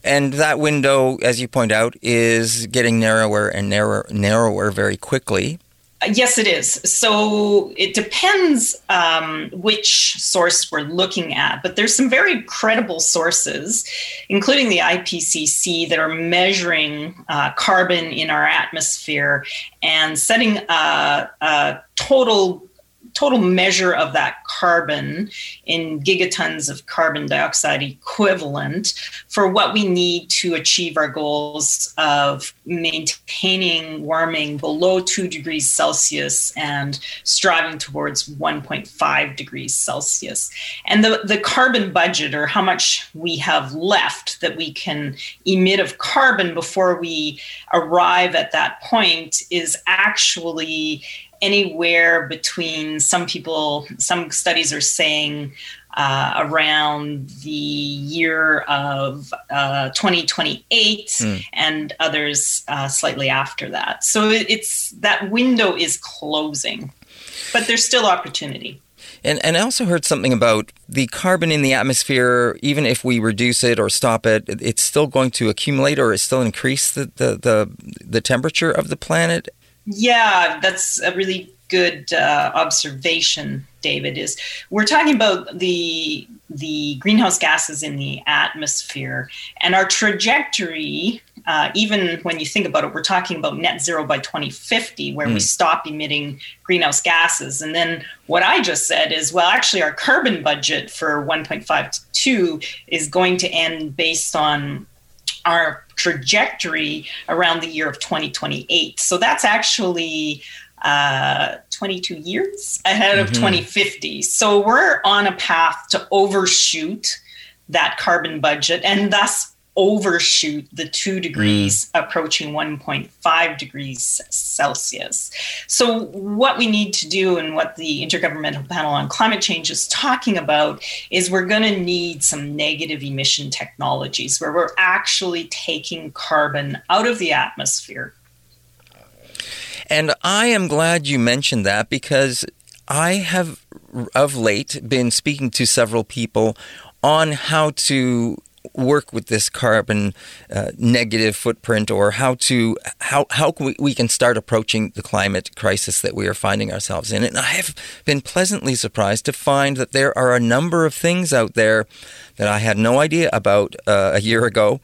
And that window, as you point out, is getting narrower and narrower, narrower very quickly. Yes, it is. So it depends um, which source we're looking at, but there's some very credible sources, including the IPCC, that are measuring uh, carbon in our atmosphere and setting a, a total total measure of that carbon in gigatons of carbon dioxide equivalent for what we need to achieve our goals of maintaining warming below 2 degrees Celsius and striving towards 1.5 degrees Celsius. And the, the carbon budget, or how much we have left that we can emit of carbon before we arrive at that point, is actually anywhere between some people, some studies are saying uh, around the year of uh, 2028 mm. and others uh, slightly after that. So it's that window is closing, but there's still opportunity. And, and I also heard something about the carbon in the atmosphere, even if we reduce it or stop it, it's still going to accumulate or it still increase the, the, the, the temperature of the planet. Yeah, that's a really good uh, observation, David. Is we're talking about the the greenhouse gases in the atmosphere and our trajectory. Uh, even when you think about it, we're talking about net zero by 2050, where mm. we stop emitting greenhouse gases. And then what I just said is, well, actually, our carbon budget for 1.52 is going to end based on our trajectory around the year of 2028. So that's actually uh, 22 years ahead of mm-hmm. 2050. So we're on a path to overshoot that carbon budget and thus overshoot the two degrees mm. approaching 1.5 degrees Celsius. So, what we need to do and what the Intergovernmental Panel on Climate Change is talking about is we're going to need some negative emission technologies where we're actually taking carbon out of the atmosphere. And I am glad you mentioned that because I have of late been speaking to several people on how to work with this carbon uh, negative footprint or how to how how we, we can start approaching the climate crisis that we are finding ourselves in? And I have been pleasantly surprised to find that there are a number of things out there that I had no idea about uh, a year ago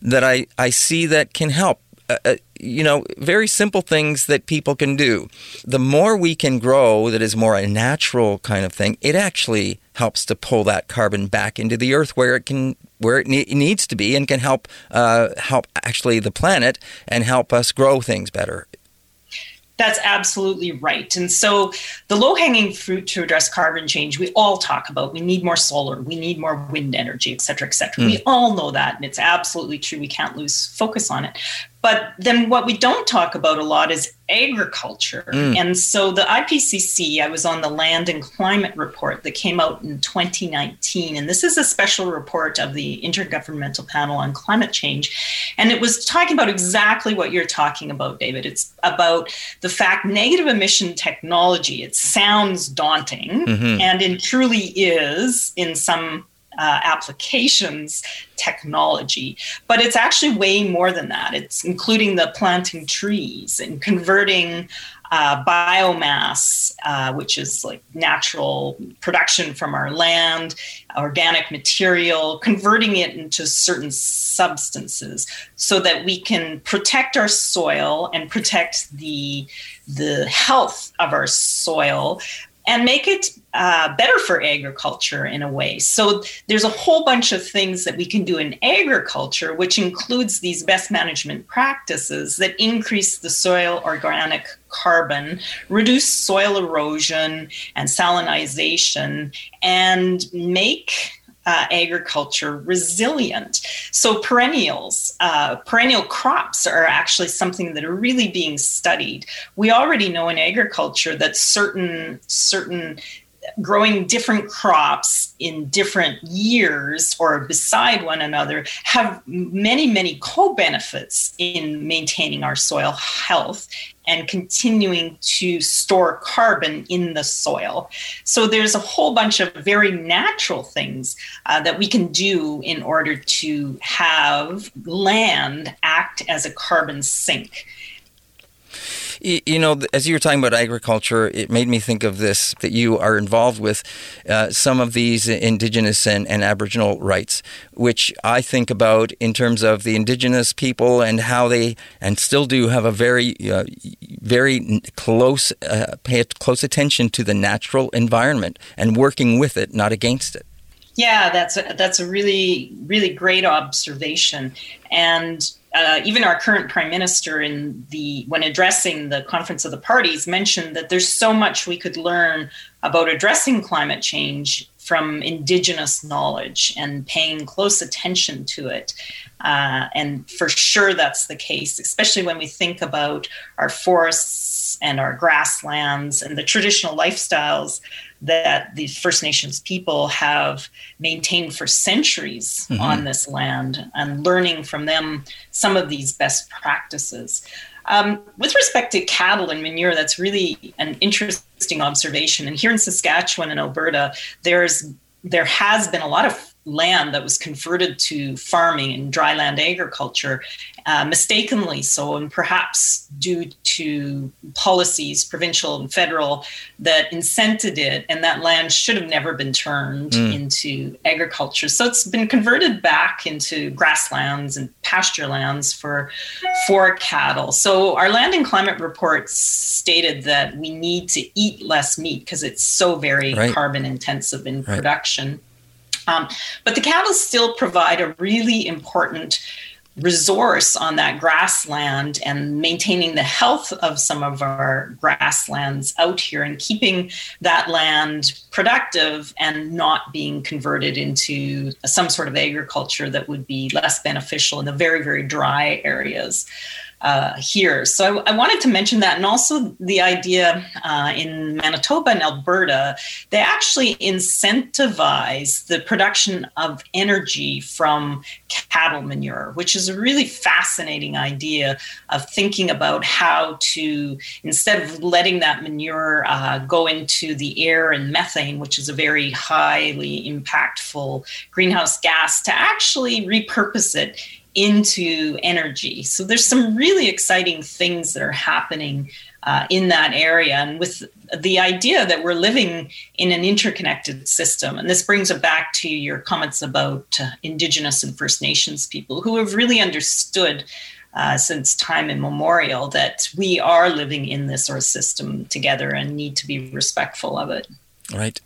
that I, I see that can help uh, uh, you know, very simple things that people can do. The more we can grow that is more a natural kind of thing, it actually helps to pull that carbon back into the earth where it can where it ne- needs to be and can help uh, help actually the planet and help us grow things better. That's absolutely right. And so the low hanging fruit to address carbon change, we all talk about. We need more solar, we need more wind energy, et cetera, et cetera. Mm. We all know that. And it's absolutely true. We can't lose focus on it. But then what we don't talk about a lot is agriculture. Mm. And so the IPCC, I was on the Land and Climate Report that came out in 2019. And this is a special report of the Intergovernmental Panel on Climate Change. And it was talking about exactly what you're talking about, David. It's about the fact negative emission technology, it sounds daunting, mm-hmm. and it truly is in some uh, applications technology, but it's actually way more than that. It's including the planting trees and converting uh, biomass, uh, which is like natural production from our land, organic material, converting it into certain substances so that we can protect our soil and protect the the health of our soil and make it uh, better for agriculture in a way. So there's a whole bunch of things that we can do in agriculture, which includes these best management practices that increase the soil organic carbon, reduce soil erosion and salinization, and make uh, agriculture resilient. So perennials, uh, perennial crops are actually something that are really being studied. We already know in agriculture that certain certain growing different crops in different years or beside one another have many many co-benefits in maintaining our soil health and continuing to store carbon in the soil. So there's a whole bunch of very natural things uh, that we can do in order to have land act as a carbon sink. You know, as you were talking about agriculture, it made me think of this that you are involved with uh, some of these Indigenous and, and Aboriginal rights, which I think about in terms of the Indigenous people and how they, and still do, have a very, uh, very close, uh, pay close attention to the natural environment and working with it, not against it. Yeah, that's a, that's a really really great observation, and uh, even our current prime minister in the when addressing the conference of the parties mentioned that there's so much we could learn about addressing climate change from indigenous knowledge and paying close attention to it. Uh, and for sure that's the case especially when we think about our forests and our grasslands and the traditional lifestyles that the First Nations people have maintained for centuries mm-hmm. on this land and learning from them some of these best practices. Um, with respect to cattle and manure, that's really an interesting observation. And here in Saskatchewan and Alberta, there's there has been a lot of land that was converted to farming and dryland agriculture, uh, mistakenly so, and perhaps due to policies, provincial and federal, that incented it, and that land should have never been turned mm. into agriculture. So it's been converted back into grasslands and pasture lands for for cattle. So our land and climate report stated that we need to eat less meat because it's so very right. carbon intensive in right. production. Um, but the cattle still provide a really important resource on that grassland and maintaining the health of some of our grasslands out here and keeping that land productive and not being converted into some sort of agriculture that would be less beneficial in the very, very dry areas uh, here. So I, I, wanted to mention that, and also the idea uh, in Manitoba and Alberta, they actually incentivize the production of energy from cattle manure, which is a really fascinating idea of thinking about how to, instead of letting that manure uh, go into the air and methane, which is a very highly impactful greenhouse gas, to actually repurpose it into energy. So there's some really exciting things that are happening uh, in that area. And with the idea that we're living in an interconnected system, and this brings it back to your comments about uh, Indigenous and First Nations people who have really understood uh, since time immemorial that we are living in this Earth system together and need to be respectful of it. Right.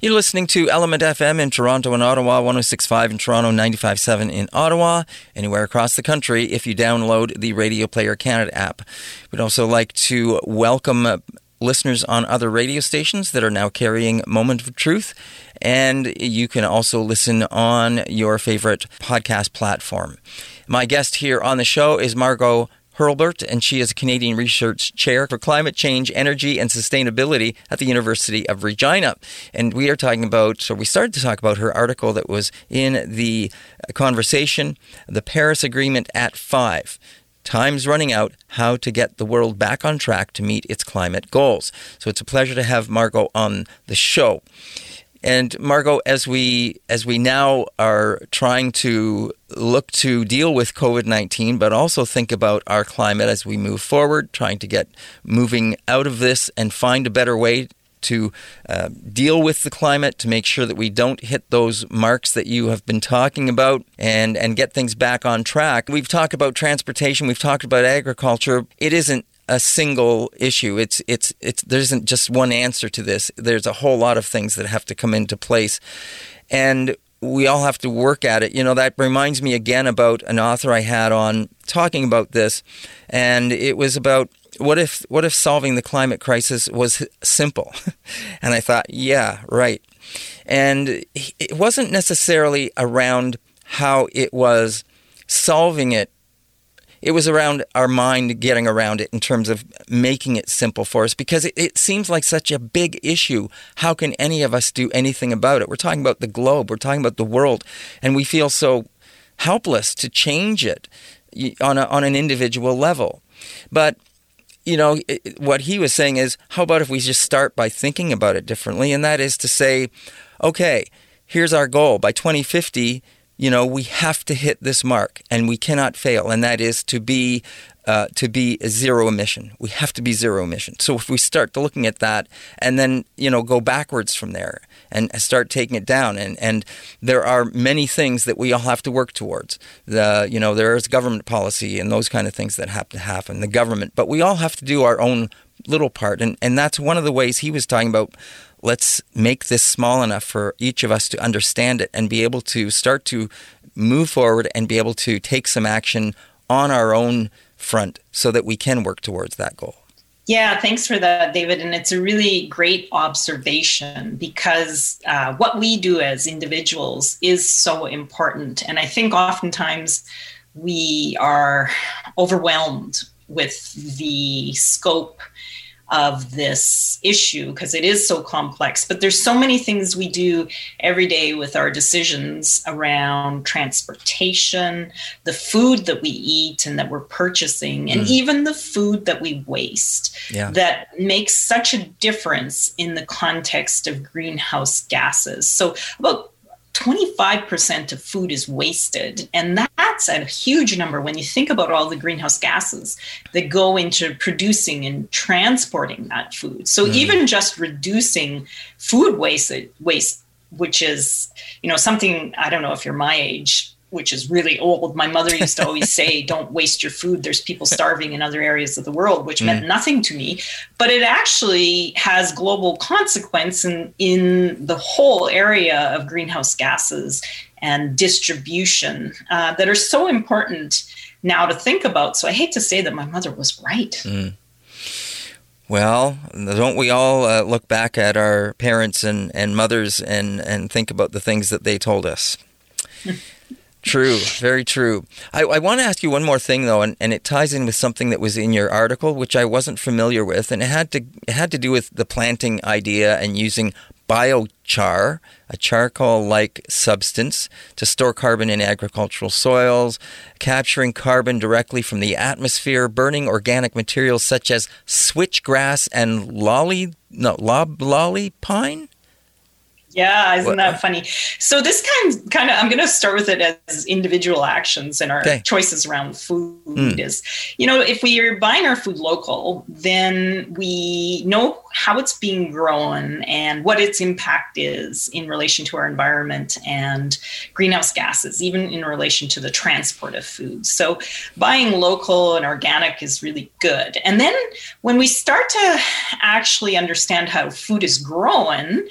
You're listening to Element FM in Toronto and Ottawa, 1065 in Toronto, 957 in Ottawa, anywhere across the country if you download the Radio Player Canada app. We'd also like to welcome uh, listeners on other radio stations that are now carrying Moment of Truth. And you can also listen on your favorite podcast platform. My guest here on the show is Margot Hurlbert, and she is a Canadian Research Chair for Climate Change, Energy, and Sustainability at the University of Regina. And we are talking about, so we started to talk about her article that was in the uh, conversation, The Paris Agreement at Five. Time's running out. How to get the world back on track to meet its climate goals. So it's a pleasure to have Margot on the show. And Margot, as we as we now are trying to look to deal with COVID nineteen, but also think about our climate as we move forward, trying to get moving out of this and find a better way to uh, deal with the climate, to make sure that we don't hit those marks that you have been talking about and, and get things back on track. We've talked about transportation, we've talked about agriculture. It isn't a single issue. It's it's it's there isn't just one answer to this. There's a whole lot of things that have to come into place. And we all have to work at it. You know, that reminds me again about an author I had on talking about this, and it was about what if what if solving the climate crisis was simple? and I thought, yeah, right. And it wasn't necessarily around how it was solving it. It was around our mind getting around it in terms of making it simple for us because it, it, seems like such a big issue. How can any of us do anything about it? We're talking about the globe, we're talking about the world, and we feel so helpless to change it on, a, on an individual level. But you know, what he was saying is, how about if we just start by thinking about it differently? And that is to say, okay, here's our goal. By 2050, you know, we have to hit this mark and we cannot fail. And that is to be uh, to be zero emission. We have to be zero emission. So if we start looking at that and then you know go backwards from there and start taking it down, and and there are many things that we all have to work towards. The you know there is government policy and those kind of things that have to happen. The government, but we all have to do our own little part, and and that's one of the ways he was talking about. Let's make this small enough for each of us to understand it and be able to start to move forward and be able to take some action on our own front so that we can work towards that goal. Yeah, thanks for that, David. And it's a really great observation because uh, what we do as individuals is so important. And I think oftentimes we are overwhelmed with the scope of this issue because it is so complex but there's so many things we do every day with our decisions around transportation the food that we eat and that we're purchasing and mm. even the food that we waste yeah. that makes such a difference in the context of greenhouse gases so about 25% of food is wasted. And that's a huge number when you think about all the greenhouse gases that go into producing and transporting that food. So mm. even just reducing food waste, waste, which is, you know, something I don't know if you're my age, which is really old. My mother used to always say, Don't waste your food. There's people starving in other areas of the world, which mm. meant nothing to me. But it actually has global consequence in, in the whole area of greenhouse gases and distribution uh, that are so important now to think about. So I hate to say that my mother was right. Mm. Well, don't we all uh, look back at our parents and, and mothers and, and think about the things that they told us? True, very true. I, I, want to ask you one more thing though, and, and it ties in with something that was in your article, which I wasn't familiar with, and it had to it had to do with the planting idea and using biochar, a charcoal-like substance, to store carbon in agricultural soils, capturing carbon directly from the atmosphere, burning organic materials such as switchgrass and lolly no lob lolly pine. Yeah, isn't that funny? So this kind kind of I'm going to start with it as individual actions and our okay. choices around food mm. is, you know, if we are buying our food local, then we know how it's being grown and what its impact is in relation to our environment and greenhouse gases, even in relation to the transport of food. So buying local and organic is really good. And then when we start to actually understand how food is grown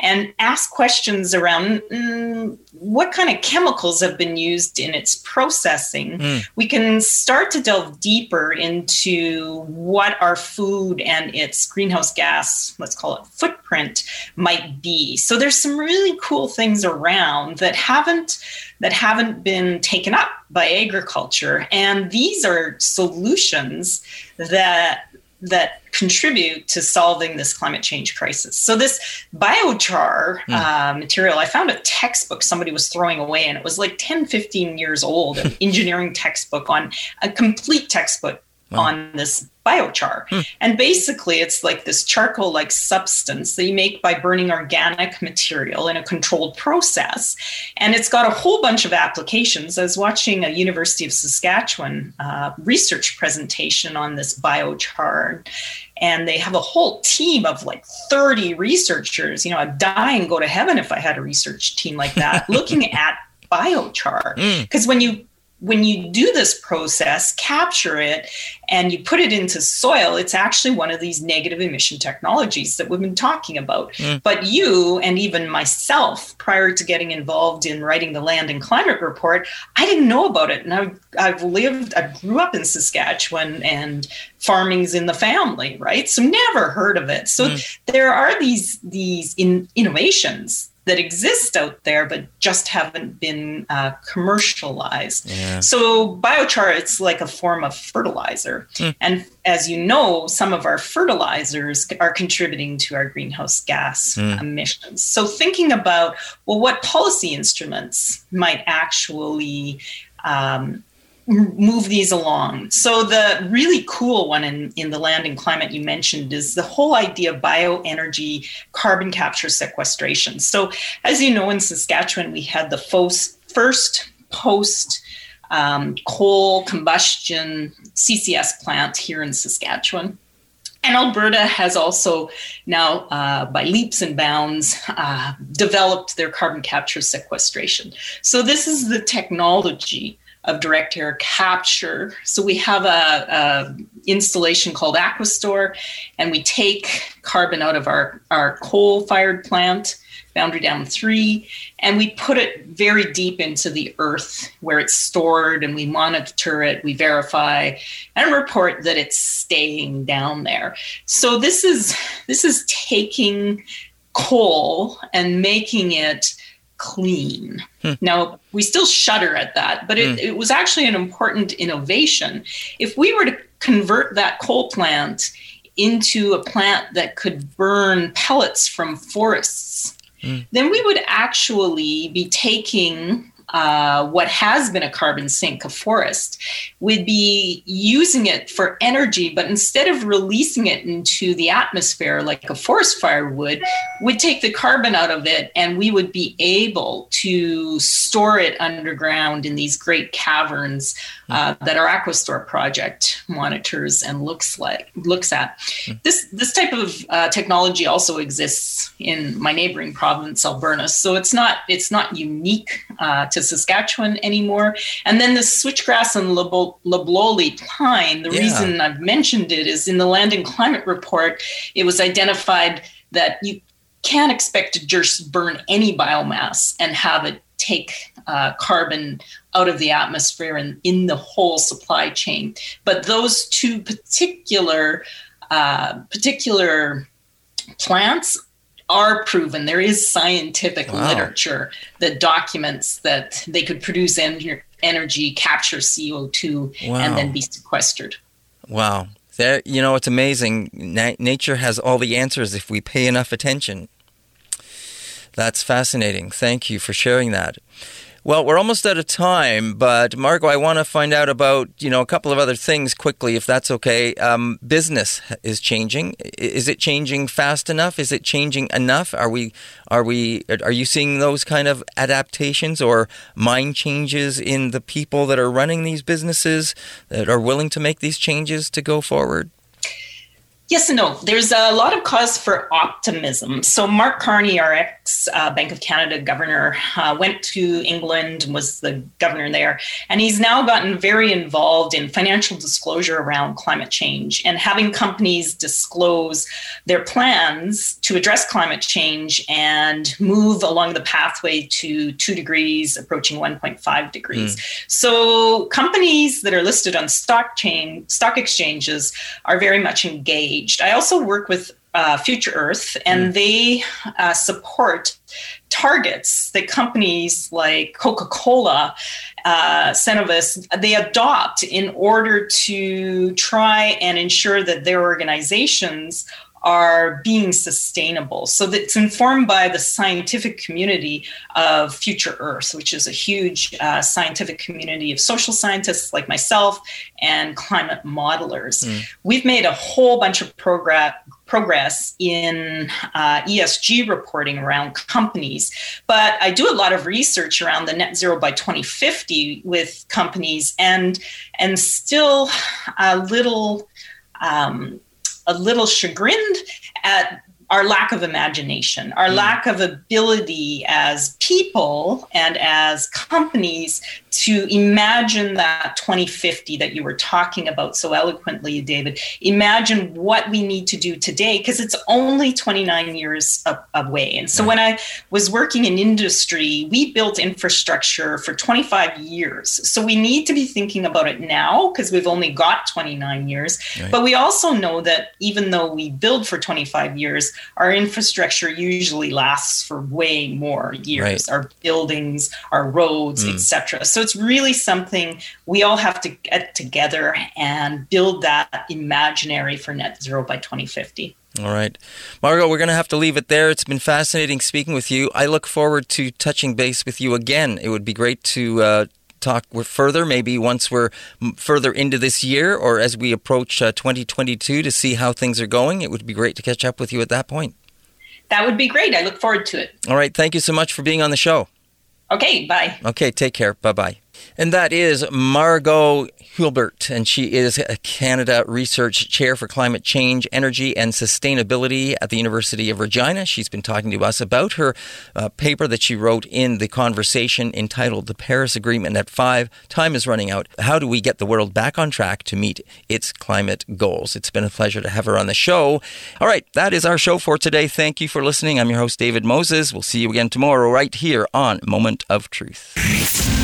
and ask questions around mm, what kind of chemicals have been used in its processing, mm. we can start to delve deeper into what our food and its greenhouse gas, let's call it footprint, might be. So there's some really cool things around that haven't that haven't been taken up by agriculture, and these are solutions that that contribute to solving this climate change crisis. So this biochar mm. uh, material, I found a textbook somebody was throwing away, and it was like 10, 15 years old, an engineering textbook on a complete textbook wow. on this biochar. Hmm. And basically, it's like this charcoal like substance that you make by burning organic material in a controlled process. And it's got a whole bunch of applications. I was watching a University of Saskatchewan uh, research presentation on this biochar. And they have a whole team of like 30 researchers. You know, I'd die and go to heaven if I had a research team like that looking at biochar. Because hmm. mm. when you when you do this process, capture it, and you put it into soil, it's actually one of these negative emission technologies that we've been talking about. Mm. But you and even myself, prior to getting involved in writing the Land and Climate Report, I didn't know about it. And I've, I've lived, I grew up in Saskatchewan and farming's in the family, right? So never heard of it. So mm. there are these, these in, innovations that exist out there, but just haven't been uh, commercialized. Yeah. So biochar, it's like a form of fertilizer. Mm. And as you know, some of our fertilizers are contributing to our greenhouse gas mm. emissions. So thinking about, well, what policy instruments might actually um, move these along. So the really cool one in, in the land and climate you mentioned is the whole idea of bioenergy carbon capture sequestration. So as you know, in Saskatchewan, we had the first post um, coal combustion CCS plant here in Saskatchewan. And Alberta has also now, uh, by leaps and bounds, uh, developed their carbon capture sequestration. So, this is the technology of direct air capture. So we have a, a, installation called Aquastore, and we take carbon out of our, our coal-fired plant, Boundary Dam 3, and we put it very deep into the earth where it's stored, and we monitor it, we verify, and report that it's staying down there. So this is this is taking coal and making it clean. Hmm. Now, we still shudder at that, but it, hmm. it was actually an important innovation. If we were to convert that coal plant into a plant that could burn pellets from forests, hmm. then we would actually be taking uh, what has been a carbon sink, a forest, would be using it for energy, but instead of releasing it into the atmosphere like a forest fire would, would take the carbon out of it and we would be able to store it underground in these great caverns uh, that our Aquastore project monitors and looks like looks at. This this type of uh, technology also exists in my neighboring province, Alberta. So it's not it's not unique uh, to Saskatchewan anymore. And then the switchgrass and loblolly pine. The yeah. reason I've mentioned it is in the Land and Climate Report, it was identified that you can't expect to just burn any biomass and have it take uh, carbon out of the atmosphere and in the whole supply chain. But those two particular uh, particular plants are proven. There is scientific wow. literature that documents that they could produce en- energy, capture CO2, wow. and then be sequestered. Wow. There, you know, it's amazing. Na- nature has all the answers if we pay enough attention. That's fascinating. Thank you for sharing that. Well, we're almost out of time, but Margot, I want to find out about you know a couple of other things quickly, if that's okay. Um, business is changing. Is it changing fast enough? Is it changing enough? Are we are we are you seeing those kind of adaptations or mind changes in the people that are running these businesses that are willing to make these changes to go forward? Yes and no. There's a lot of cause for optimism. So, Mark Carney, our ex uh, Bank of Canada governor, uh, went to England and was the governor there. And he's now gotten very involved in financial disclosure around climate change and having companies disclose their plans to address climate change and move along the pathway to two degrees, approaching 1.5 degrees. Mm. So, companies that are listed on stock chain, stock exchanges are very much engaged engaged. I also work with uh, Future Earth, and mm. they uh, support targets that companies like Coca Cola, uh, Cenovus, they adopt in order to try and ensure that their organizations are being sustainable. So it's informed by the scientific community of Future Earth, which is a huge uh, scientific community of social scientists like myself and climate modelers. Mm. We've made a whole bunch of progress progress in uh, ESG reporting around companies. But I do a lot of research around the net zero by 2050 with companies, and and still a little um, a little chagrined at our lack of imagination, our mm. lack of ability as people and as companies to imagine that 2050 that you were talking about so eloquently, David. Imagine what we need to do today because it's only 29 years away. And so right. when I was working in industry, we built infrastructure for 25 years. So we need to be thinking about it now because we've only got 29 years. Right. But we also know that even though we build for 25 years, our infrastructure usually lasts for way more years. Right. Our buildings, our roads, mm. etc. So it's really something we all have to get together and build that imaginary for net zero by 2050. All right. Margot, we're going to have to leave it there. It's been fascinating speaking with you. I look forward to touching base with you again. It would be great to uh, talk further, maybe once we're further into this year or as we approach uh, 2022 to see how things are going. It would be great to catch up with you at that point. That would be great. I look forward to it. All right. Thank you so much for being on the show. Okay, bye. Okay, take care. Bye bye. And that is Margot Hurlbert, and she is a Canada Research Chair for Climate Change, Energy, and Sustainability at the University of Regina. She's been talking to us about her uh, paper that she wrote in the conversation entitled The Paris Agreement at Five. Time is running out. How do we get the world back on track to meet its climate goals? It's been a pleasure to have her on the show. All right, that is our show for today. Thank you for listening. I'm your host, David Moses. We'll see you again tomorrow, right here on Moment of Truth.